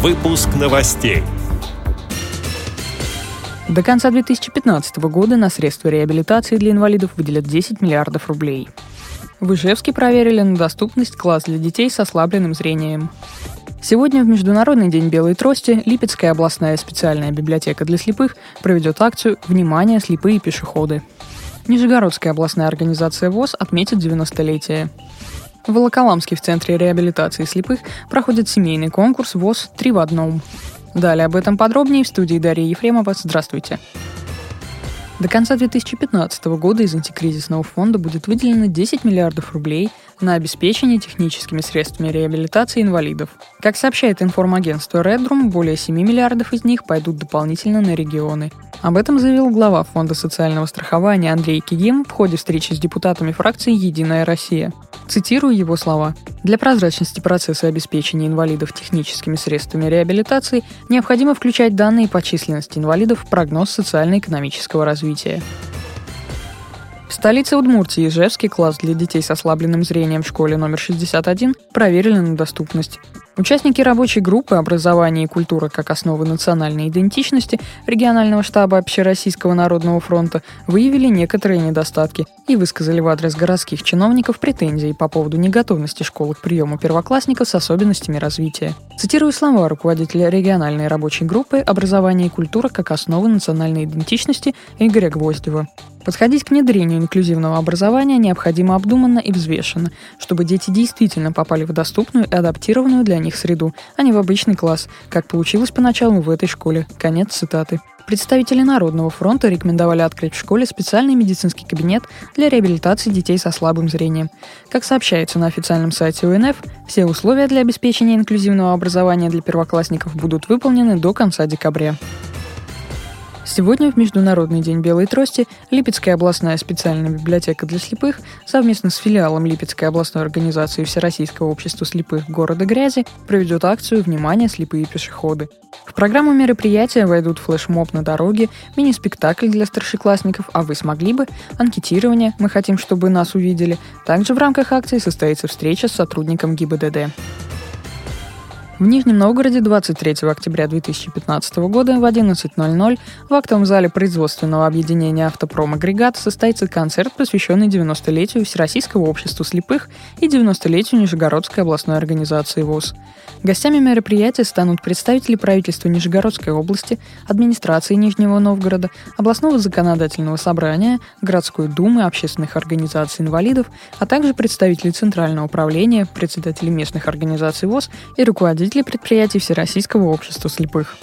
Выпуск новостей. До конца 2015 года на средства реабилитации для инвалидов выделят 10 миллиардов рублей. В Ижевске проверили на доступность класс для детей с ослабленным зрением. Сегодня в Международный день белой трости Липецкая областная специальная библиотека для слепых проведет акцию «Внимание, слепые пешеходы». Нижегородская областная организация ВОЗ отметит 90-летие. В Волоколамске в Центре реабилитации слепых проходит семейный конкурс ВОЗ «Три в одном». Далее об этом подробнее в студии Дарья Ефремова. Здравствуйте. До конца 2015 года из антикризисного фонда будет выделено 10 миллиардов рублей на обеспечение техническими средствами реабилитации инвалидов. Как сообщает информагентство Redrum, более 7 миллиардов из них пойдут дополнительно на регионы. Об этом заявил глава Фонда социального страхования Андрей Кигим в ходе встречи с депутатами фракции «Единая Россия». Цитирую его слова. Для прозрачности процесса обеспечения инвалидов техническими средствами реабилитации необходимо включать данные по численности инвалидов в прогноз социально-экономического развития. В столице Удмуртии Ижевский класс для детей с ослабленным зрением в школе номер 61 проверили на доступность. Участники рабочей группы «Образование и культура как основы национальной идентичности» регионального штаба Общероссийского народного фронта выявили некоторые недостатки и высказали в адрес городских чиновников претензии по поводу неготовности школы к приему первоклассников с особенностями развития. Цитирую слова руководителя региональной рабочей группы «Образование и культура как основы национальной идентичности» Игоря Гвоздева. Подходить к внедрению инклюзивного образования необходимо обдуманно и взвешенно, чтобы дети действительно попали в доступную и адаптированную для них среду, а не в обычный класс, как получилось поначалу в этой школе. Конец цитаты. Представители Народного фронта рекомендовали открыть в школе специальный медицинский кабинет для реабилитации детей со слабым зрением. Как сообщается на официальном сайте УНФ, все условия для обеспечения инклюзивного образования для первоклассников будут выполнены до конца декабря. Сегодня в Международный день белой трости Липецкая областная специальная библиотека для слепых совместно с филиалом Липецкой областной организации Всероссийского общества слепых города Грязи проведет акцию «Внимание, слепые пешеходы». В программу мероприятия войдут флешмоб на дороге, мини-спектакль для старшеклассников «А вы смогли бы?», анкетирование «Мы хотим, чтобы нас увидели». Также в рамках акции состоится встреча с сотрудником ГИБДД. В Нижнем Новгороде 23 октября 2015 года в 11.00 в актовом зале производственного объединения «Автопром Агрегат» состоится концерт, посвященный 90-летию Всероссийского общества слепых и 90-летию Нижегородской областной организации ВОЗ. Гостями мероприятия станут представители правительства Нижегородской области, администрации Нижнего Новгорода, областного законодательного собрания, городской думы, общественных организаций инвалидов, а также представители Центрального управления, председатели местных организаций ВОЗ и руководители предприятий Всероссийского общества слепых.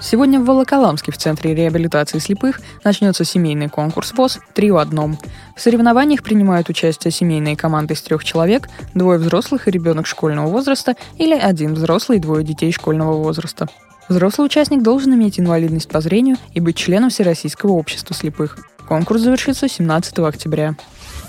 Сегодня в Волоколамске в Центре реабилитации слепых начнется семейный конкурс ВОЗ «Три в одном». В соревнованиях принимают участие семейные команды из трех человек, двое взрослых и ребенок школьного возраста или один взрослый и двое детей школьного возраста. Взрослый участник должен иметь инвалидность по зрению и быть членом Всероссийского общества слепых. Конкурс завершится 17 октября.